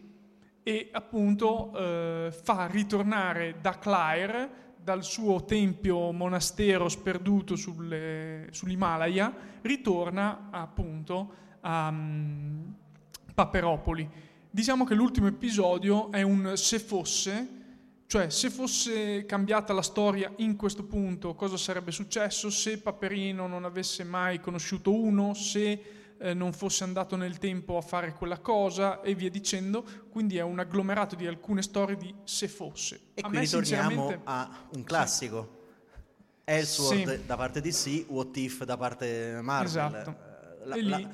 e appunto eh, fa ritornare da Claire dal suo tempio monastero sperduto sulle- sull'Himalaya, ritorna appunto a mm, Paperopoli. Diciamo che l'ultimo episodio è un se fosse, cioè se fosse cambiata la storia in questo punto cosa sarebbe successo se Paperino non avesse mai conosciuto uno, se eh, non fosse andato nel tempo a fare quella cosa e via dicendo, quindi è un agglomerato di alcune storie di se fosse. E A qui ritorniamo sinceramente- a un classico. Elseworld Sì. da parte di sì, What If da parte Marvel. Esatto. Eh, la- e, lì, la-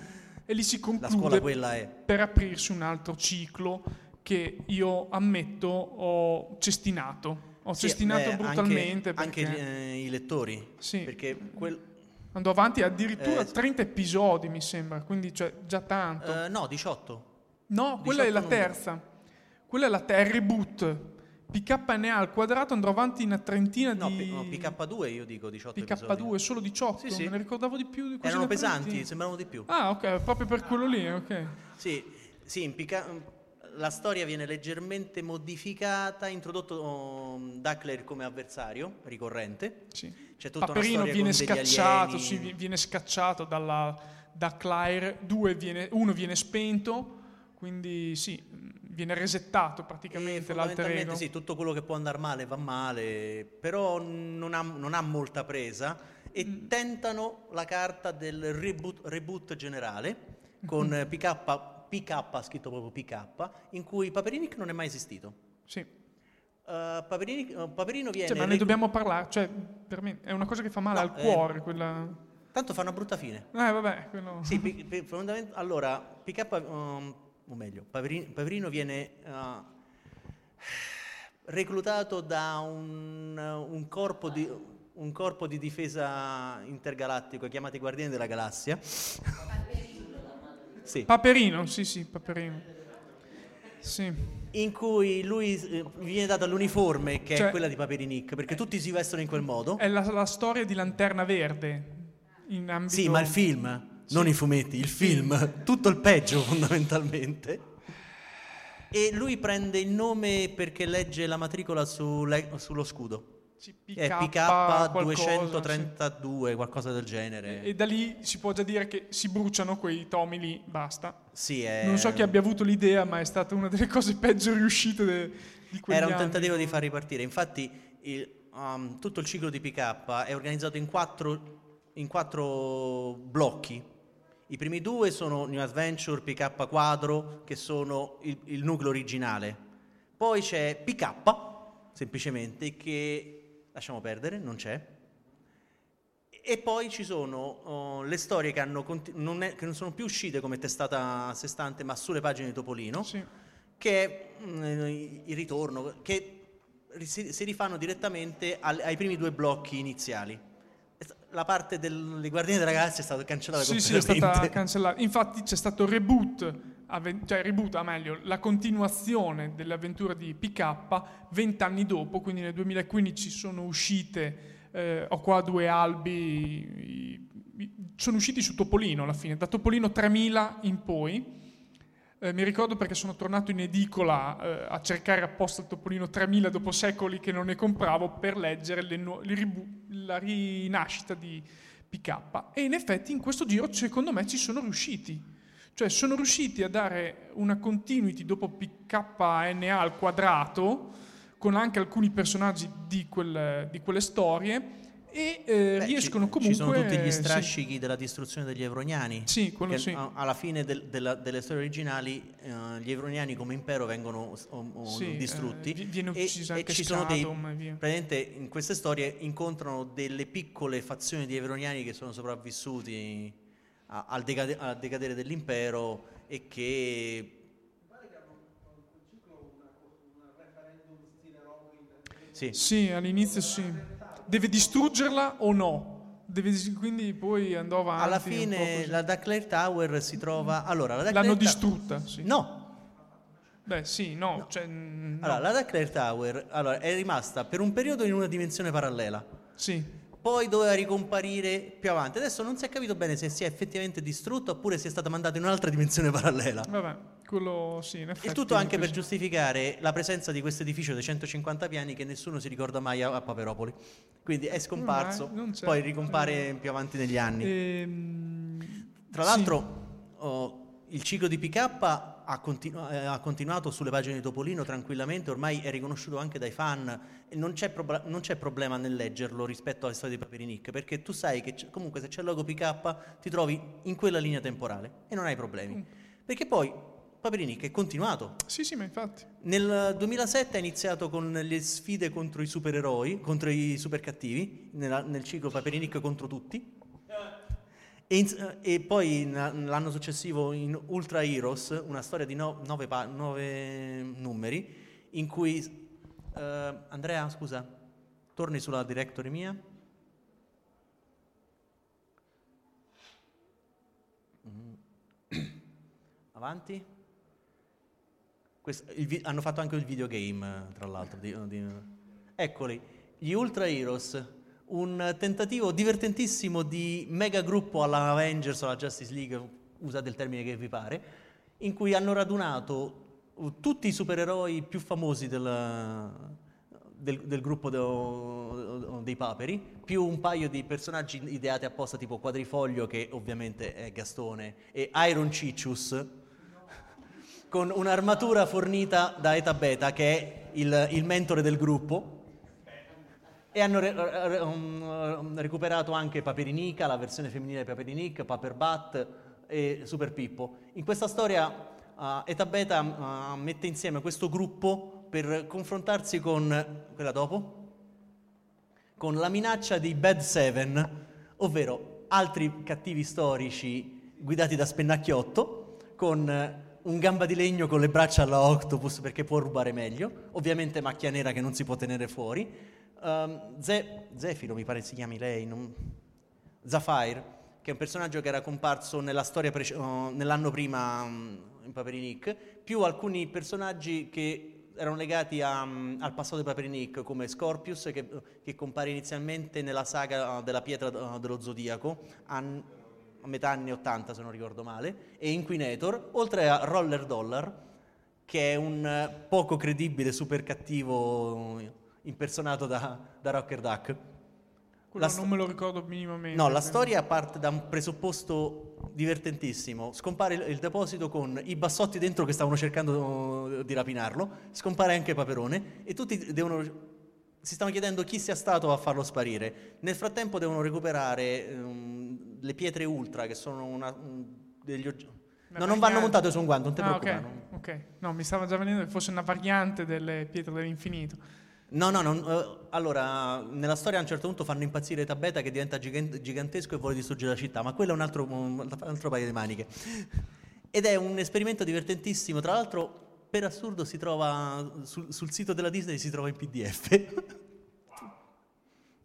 e lì si la scuola conclude per aprirsi un altro ciclo che io ammetto ho cestinato. Ho Sì, cestinato beh, brutalmente Anche, anche perché gli- eh, i lettori. Sì. Perché quel, andò avanti addirittura Eh, 30 episodi, mi sembra, quindi cioè, già tanto. eh, no, 18. no, quella è la 18 numeri. terza. Quella è la terza, reboot. PKNA al quadrato andrò avanti una trentina No, di... P- no, PK2 io dico 18 episodi. PK2 solo 18? Sì, sì. Me ne ricordavo di più. così Erano pesanti, sembravano di più. Ah, ok, proprio per quello lì, ok. Sì, sì, in Pica- la storia viene leggermente modificata, introdotto um, Duckler come avversario ricorrente. Sì. C'è tutta Paperino una storia viene scacciato, sì, vi- viene scacciato dalla, due viene, uno viene spento, quindi sì, viene resettato praticamente l'alter fondamentalmente ego. sì, tutto quello che può andare male va male, però non ha, non ha molta presa e Mm. tentano la carta del reboot, reboot generale con Mm-hmm. eh, PK, PK, scritto proprio PK, in cui Paperinic non è mai esistito. Sì. Eh, Paperinic- eh, Paperino viene... Cioè, ma ne re- dobbiamo parlare, cioè, per me è una cosa che fa male No, al eh, cuore, quella... Tanto fa una brutta fine. Eh, vabbè, quello... Sì, pi- fondament- allora, PK, um, o meglio, Paperino, Paperino viene uh, reclutato da un, un corpo di, un corpo di difesa intergalattico chiamato i Guardiani della Galassia. Sì, Paperino, sì, sì, Paperino. Sì. in cui lui eh, viene data l'uniforme che Cioè- è quella di Paperinic, perché tutti si vestono in quel modo. È la, la storia di Lanterna Verde. In ambito... Sì, ma il film, non i fumetti, il film, tutto il peggio fondamentalmente. E lui prende il nome perché legge la matricola sulle- sullo scudo. Sì, È PK qualcosa, 232, qualcosa del genere. E da lì si può già dire che si bruciano quei tomi lì, basta. Sì, è- Non so chi abbia avuto l'idea, ma è stata una delle <laughs> cose peggio riuscite de- di quegli Era un anni. tentativo di far ripartire. Infatti, il- um, tutto il ciclo di PK è organizzato in quattro, in quattro blocchi. I primi due sono New Adventure, PK Quadro, che sono il, il nucleo originale. Poi c'è PK, semplicemente, che lasciamo perdere, non c'è. E poi ci sono oh, le storie che, hanno conti- non è- che non sono più uscite come testata a sé stante, ma sulle pagine di Topolino Sì. che è mm, il ritorno, che si, si rifanno direttamente al- ai primi due blocchi iniziali. La parte del- dei Guardiani della Galassia è stata cancellata Sì, sì, è completamente. stata cancellata. Infatti c'è stato reboot, avven- cioè reboot, a meglio, la continuazione dell'avventura di PK vent'anni dopo, quindi nel 2015 sono uscite, eh, ho qua due albi, i- i- sono usciti su Topolino alla fine, da Topolino 3000 in poi. Eh, mi ricordo perché sono tornato in edicola eh, a cercare apposta il Topolino 3000 dopo secoli che non ne compravo per leggere le nu- le ribu- la rinascita di PK. E in effetti in questo giro secondo me ci sono riusciti. Cioè sono riusciti a dare una continuity dopo PKNA al quadrato con anche alcuni personaggi di, quel- di quelle storie e eh, Beh, riescono ci, comunque... Ci sono tutti gli sì. strascichi della distruzione degli Evroniani. Sì, quello sì. a- alla fine del- della- delle storie originali eh, gli Evroniani come impero vengono o- o Sì, distrutti. eh, vi- viene e- e, anche ci sono dei, praticamente in queste storie incontrano delle piccole fazioni di Evroniani che sono sopravvissuti a- al, decade- al decadere dell'impero e che Sì. Sì, all'inizio sì. Deve distruggerla o no? Deve quindi poi andò avanti. Alla fine la Duckler Tower si trova... Allora, la L'hanno Ta- distrutta, sì. No, Beh, sì, no. Cioè, mm, no. Allora, la Duckler Tower allora, è rimasta per un periodo in una dimensione parallela, Sì. Poi doveva ricomparire più avanti. Adesso non si è capito bene se si è effettivamente distrutta oppure si è stata mandata in un'altra dimensione <laughs> parallela. Vabbè, quello sì, in effetti. Il tutto anche per giustificare la presenza di questo edificio dei 150 piani che nessuno si ricorda mai a, a Paperopoli. Quindi è scomparso, c'è. poi ricompare più avanti negli anni. Ehm, Tra sì. l'altro, oh, il ciclo di PK ha, continu- eh, ha continuato sulle pagine di Topolino tranquillamente, ormai è riconosciuto anche dai fan non c'è, prob- non c'è problema nel leggerlo rispetto alle storie di Paperinic, perché tu sai che c- comunque se c'è il logo PK ti trovi in quella linea temporale e non hai problemi. Mm. Perché poi Paperinic è continuato. Sì, sì, ma infatti. Nel 2007 ha iniziato con le sfide contro i supereroi, contro i supercattivi, nel ciclo Paperinic contro tutti. E, in- e poi in- l'anno successivo in Ultra Heroes, una storia di no- nove, pa- nove numeri, in cui... eh, Andrea, scusa, torni sulla directory mia. Mm. Avanti. Questo- vi- hanno fatto anche il videogame, tra l'altro. di- di- eccoli, gli Ultra Heroes, un tentativo divertentissimo di mega gruppo alla Avengers o alla Justice League, usate il termine che vi pare, in cui hanno radunato tutti i supereroi più famosi del, del- del gruppo de- dei paperi, più un paio di personaggi ideati apposta tipo Quadrifoglio, che ovviamente è Gastone, e Iron Ciccius, con un'armatura fornita da Eta Beta, che è il, il mentore del gruppo. E hanno re- re- um, recuperato anche Paperinica, la versione femminile di Paperinik, Paperbat e Super Pippo. In questa storia uh, Eta Beta uh, mette insieme questo gruppo per confrontarsi con quella dopo? Con la minaccia di Bad Seven, ovvero altri cattivi storici guidati da Spennacchiotto, con eh, un gamba di legno con le braccia alla Octopus perché può rubare meglio, ovviamente macchia nera che non si può tenere fuori, um, Ze- Zefiro mi pare si chiami lei, non- Zafire, che è un personaggio che era comparso nella storia prece- uh, nell'anno prima um, in Paperinik, più alcuni personaggi che erano legati a, um, al passato di Paperinik, come Scorpius, che, che compare inizialmente nella saga uh, della pietra uh, dello Zodiaco, an- a metà anni 80 se non ricordo male, e Inquinator, oltre a Roller Dollar, che è un poco credibile super cattivo impersonato da, da Rocker Duck. Quello La non me lo ricordo minimamente. No, la storia parte da un presupposto divertentissimo. Scompare il, il deposito con i bassotti dentro che stavano cercando uh, di rapinarlo, scompare anche Paperone e tutti devono si stanno chiedendo chi sia stato a farlo sparire. Nel frattempo devono recuperare um, le pietre ultra che sono una, un- degli oggetti. No, non vanno montate su un guanto, non ti Ah, preoccupare. ok, ok. No, mi stava già venendo che fosse una variante delle pietre dell'infinito. No, no, non- eh, allora, nella storia a un certo punto fanno impazzire Tabeta che diventa gigan- gigantesco e vuole distruggere la città, ma quello è un altro, un altro paio di maniche. Ed è un esperimento divertentissimo, tra l'altro per assurdo si trova sul, sul sito della Disney, si trova in PDF. <laughs>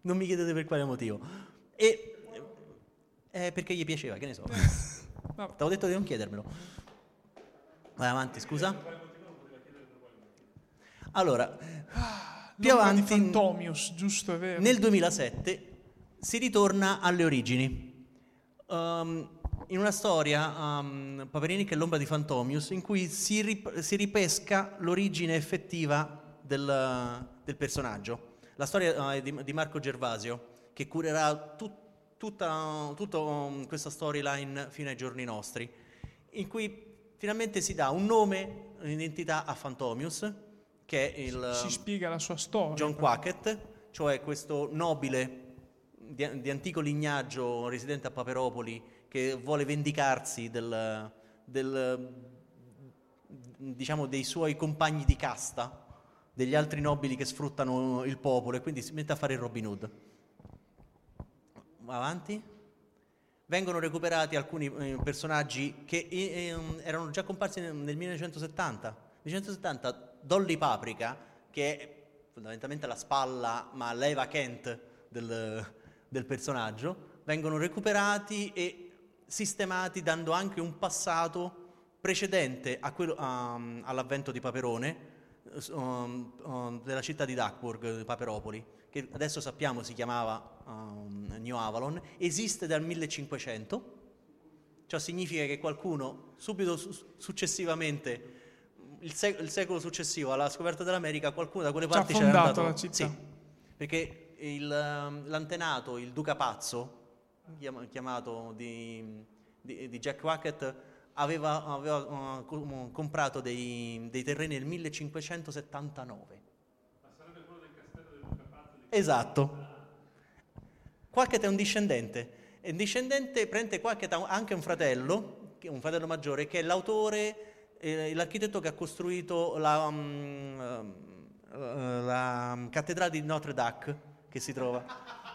non mi chiedete per quale motivo. E eh, perché gli piaceva, che ne so. <laughs> Vabbè. T'avevo detto di non chiedermelo. Vai avanti, scusa. Allora, più L'ombra avanti, Fantomius, giusto, è vero. nel 2007 si ritorna alle origini. Um, in una storia, um, Paperini che è l'ombra di Fantomius, in cui si, rip- si ripesca l'origine effettiva del, del personaggio. La storia eh, è di, di Marco Gervasio, che curerà tut- tutta, tutta um, questa storyline fino ai giorni nostri, in cui finalmente si dà un nome, un'identità a Fantomius, che è il... si spiega la sua storia. John Quacket, cioè questo nobile di, di antico lignaggio residente a Paperopoli che vuole vendicarsi del, del, diciamo, dei suoi compagni di casta, degli altri nobili che sfruttano il popolo e quindi si mette a fare il Robin Hood. Avanti. Vengono recuperati alcuni eh, personaggi che eh, ehm, erano già comparsi nel, nel 1970. Nel 1970 Dolly Paprika, che è fondamentalmente la spalla, ma l'Eva Kent del, del personaggio, vengono recuperati e sistemati dando anche un passato precedente quello- a- all'avvento di Paperone, um, um, della città di Duckburg, Paperopoli, che adesso sappiamo si chiamava um, New Avalon, esiste dal 1500, ciò significa che qualcuno subito su- successivamente, il, sec- il secolo successivo alla scoperta dell'America, qualcuno da quelle parti c'era andato. la città. Sì, perché il, um, l'antenato, il duca pazzo, chiam- chiamato di, di- di Jack Wackett, aveva, aveva, uh, co- comprato dei, dei terreni nel 1579. Esatto. Quacket è un discendente. E un discendente prende Quacket ha anche un fratello, che è un fratello maggiore, che è l'autore, eh, l'architetto che ha costruito la, mm, eh, la cattedrale di Notre Dame, che si trova,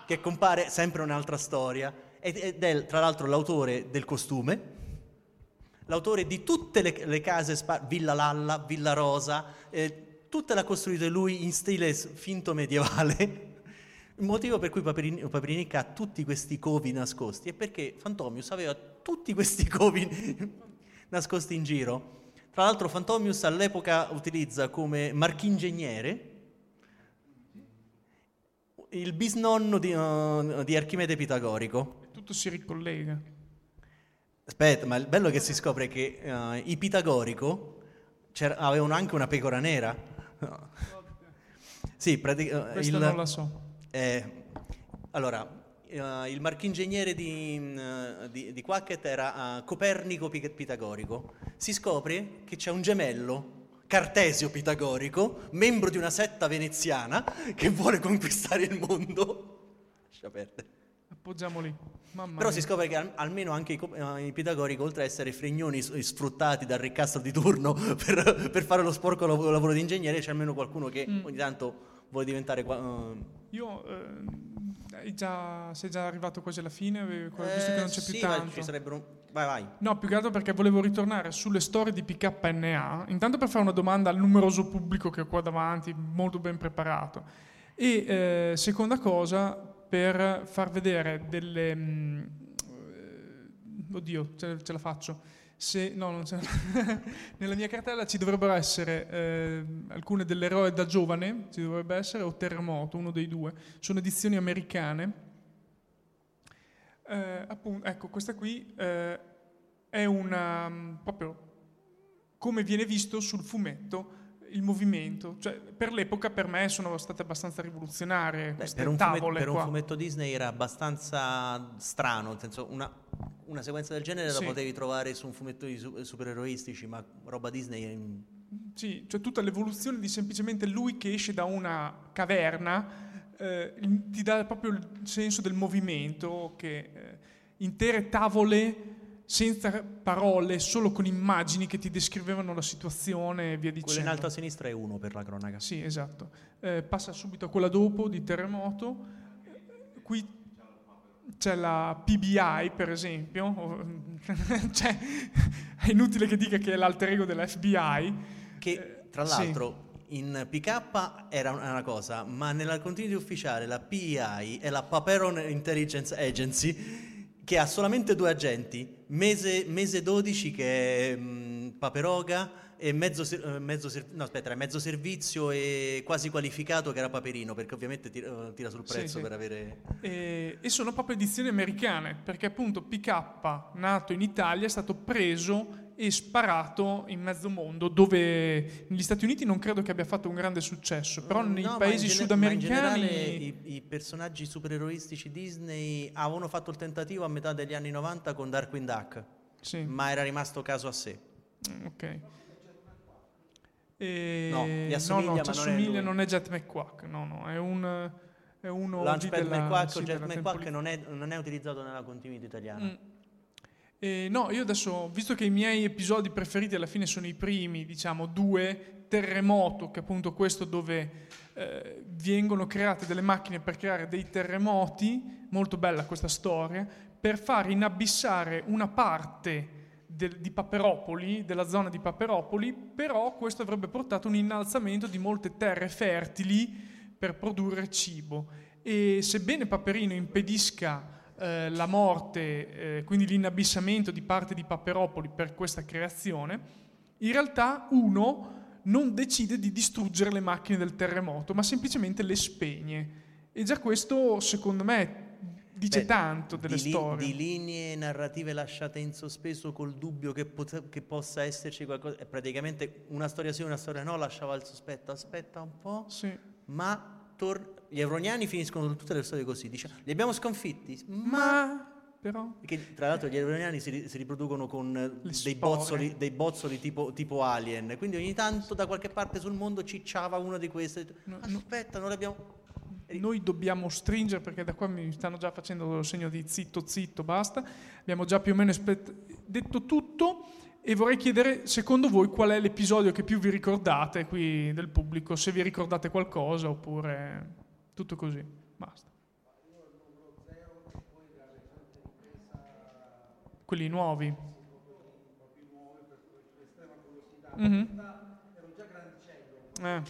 che compare sempre un'altra storia, ed è tra l'altro l'autore del costume, l'autore di tutte le, le case, spa- Villa Lalla, Villa Rosa, eh, tutte l'ha costruite lui in stile finto medievale. Il <laughs> motivo per cui Paperini, Paperinicca ha tutti questi covi nascosti è perché Fantomius aveva tutti questi covi <laughs> nascosti in giro. Tra l'altro Fantomius all'epoca utilizza come marchingegniere il bisnonno di, uh, di Archimede Pitagorico. Tutto si ricollega. Aspetta, ma il bello è che si scopre che uh, i Pitagorico avevano anche una pecora nera. sì, praticamente... Questa non la so. Eh, allora, uh, il marchingegniere di, uh, di, di Quacket era uh, Copernico Pitagorico. Si scopre che c'è un gemello, Cartesio Pitagorico, membro di una setta veneziana che vuole conquistare il mondo. <laughs> Lascia perdere. Appoggiamo lì. Mamma Però mia. si scopre che al- almeno anche i, eh, i pitagorici, oltre a essere fregnoni sfruttati dal ricastro di turno <laughs> per, per fare lo sporco lav- lavoro di ingegnere, c'è almeno qualcuno che Mm. ogni tanto vuole diventare... eh, Io eh, già- sei già arrivato quasi alla fine, visto che non c'è più Eh, sì, ma tanto. ci sarebbero... Vai, vai. No, più che altro perché volevo ritornare sulle storie di PKNA, intanto per fare una domanda al numeroso pubblico che ho qua davanti, molto ben preparato. E eh, seconda cosa, per far vedere delle... mm, eh, oddio, ce, ce la faccio. Se, no, non ce <laughs> Nella mia cartella ci dovrebbero essere eh, alcune dell'eroe da giovane, ci dovrebbe essere, o Terremoto, uno dei due. Sono edizioni americane. Eh, appunto, ecco, questa qui eh, è una mm, proprio come viene visto sul fumetto il movimento. Cioè, per l'epoca, per me, sono state abbastanza rivoluzionarie Beh, per un, fumetto, per un fumetto Disney era abbastanza strano, nel senso una, una sequenza del genere Sì. la potevi trovare su un fumetto di su- supereroistici, ma roba Disney... Sì, cioè tutta l'evoluzione di semplicemente lui che esce da una caverna eh, ti dà proprio il senso del movimento, che eh, intere tavole senza parole, solo con immagini che ti descrivevano la situazione e via Quello dicendo. in alto a sinistra è uno per la cronaca. Sì, esatto. Eh, passa subito a quella dopo di terremoto. Qui c'è la PBI, per esempio. o- <laughs> cioè, è inutile che dica che è l'alter ego della FBI. Che tra Eh, sì. l'altro in PK era una una cosa, ma nella continuity ufficiale la PI è la Paperon Intelligence Agency che ha solamente due agenti, Mese, Mese 12 che è mh, Paperoga e mezzo, eh, mezzo no, aspetta, mezzo servizio e quasi qualificato che era Paperino, perché ovviamente tira, eh, tira sul Sì, prezzo sì. per avere... E, e sono proprio edizioni americane, perché appunto PK, nato in Italia, è stato preso e sparato in mezzo mondo, dove negli Stati Uniti non credo che abbia fatto un grande successo, però nei No, paesi in gene- sudamericani... I, i personaggi supereroistici Disney avevano fatto il tentativo a metà degli anni 90 con Darkwing Duck, Sì. ma era rimasto caso a sé. Mm, Ok. E... No, gli assomiglia, no, ma ci non è assomiglia, non è Jet McQuack, no, no, è un... È uno Launchpad della, McQuack sì, Jet McQuack non è, non è utilizzato nella continuity italiana. Mm. Eh, no, io adesso, visto che i miei episodi preferiti alla fine sono i primi, diciamo, due, Terremoto, che è appunto questo dove eh, vengono create delle macchine per creare dei terremoti, molto bella questa storia, per far inabissare una parte del- di Paperopoli, della zona di Paperopoli, però questo avrebbe portato un innalzamento di molte terre fertili per produrre cibo. E sebbene Paperino impedisca eh, la morte, eh, quindi l'inabissamento di parte di Paperopoli per questa creazione, in realtà uno non decide di distruggere le macchine del terremoto, ma semplicemente le spegne. E già questo, secondo me, dice Beh, tanto delle di, li- storie. di linee narrative lasciate in sospeso col dubbio che, pot- che possa esserci qualcosa. È praticamente una storia sì, una storia no, lasciava il sospetto. Aspetta un po', Sì. ma tor- gli euroniani finiscono tutte le storie così. Dice, li abbiamo sconfitti, ma... Però Perché tra l'altro gli euroniani si, si riproducono con dei bozzoli, dei bozzoli tipo, tipo alien, quindi ogni tanto da qualche parte sul mondo cicciava uno di questi. No, no. Aspetta, non l'abbiamo... noi dobbiamo stringere perché da qua mi stanno già facendo il segno di zitto zitto basta abbiamo già più o meno espe- detto tutto e vorrei chiedere secondo voi qual è l'episodio che più vi ricordate qui del pubblico se vi ricordate qualcosa oppure tutto così basta quelli nuovi Mhm. Eh.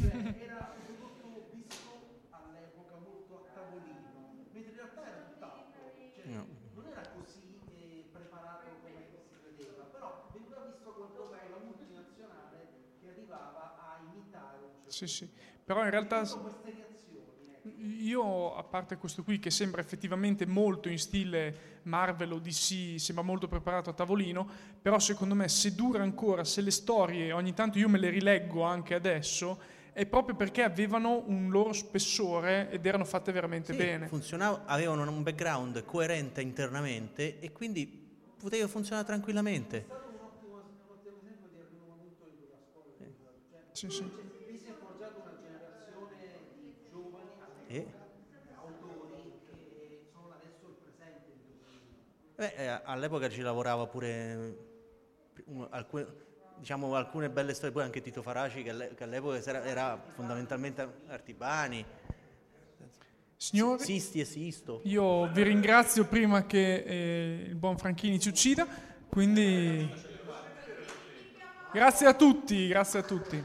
Cioè, era un prodotto visto all'epoca molto a tavolino, mentre in realtà era tutt'altro. Cioè, No. Non era così eh, preparato come si credeva, però veniva visto quantomeno la multinazionale che arrivava a imitare un certo Sì, sì. Però in realtà io, a parte questo qui che sembra effettivamente molto in stile Marvel o DC, sembra molto preparato a tavolino, però secondo me se dura ancora, se le storie ogni tanto io me le rileggo anche adesso, è proprio perché avevano un loro spessore ed erano fatte veramente Sì, bene. funzionava- avevano un background coerente internamente e quindi poteva funzionare tranquillamente. Sì, sì. Lì si è forgiata una generazione di giovani E- autori che sono adesso il presente di tutto. Beh, eh, all'epoca ci lavorava pure un- alcune, diciamo, alcune belle storie, poi anche Tito Faraci che, alle- che all'epoca era, era fondamentalmente Artibani, Signori, Sisti e Sisto. io vi ringrazio prima che eh, il buon Franchini ci uccida, quindi grazie a tutti, grazie a tutti.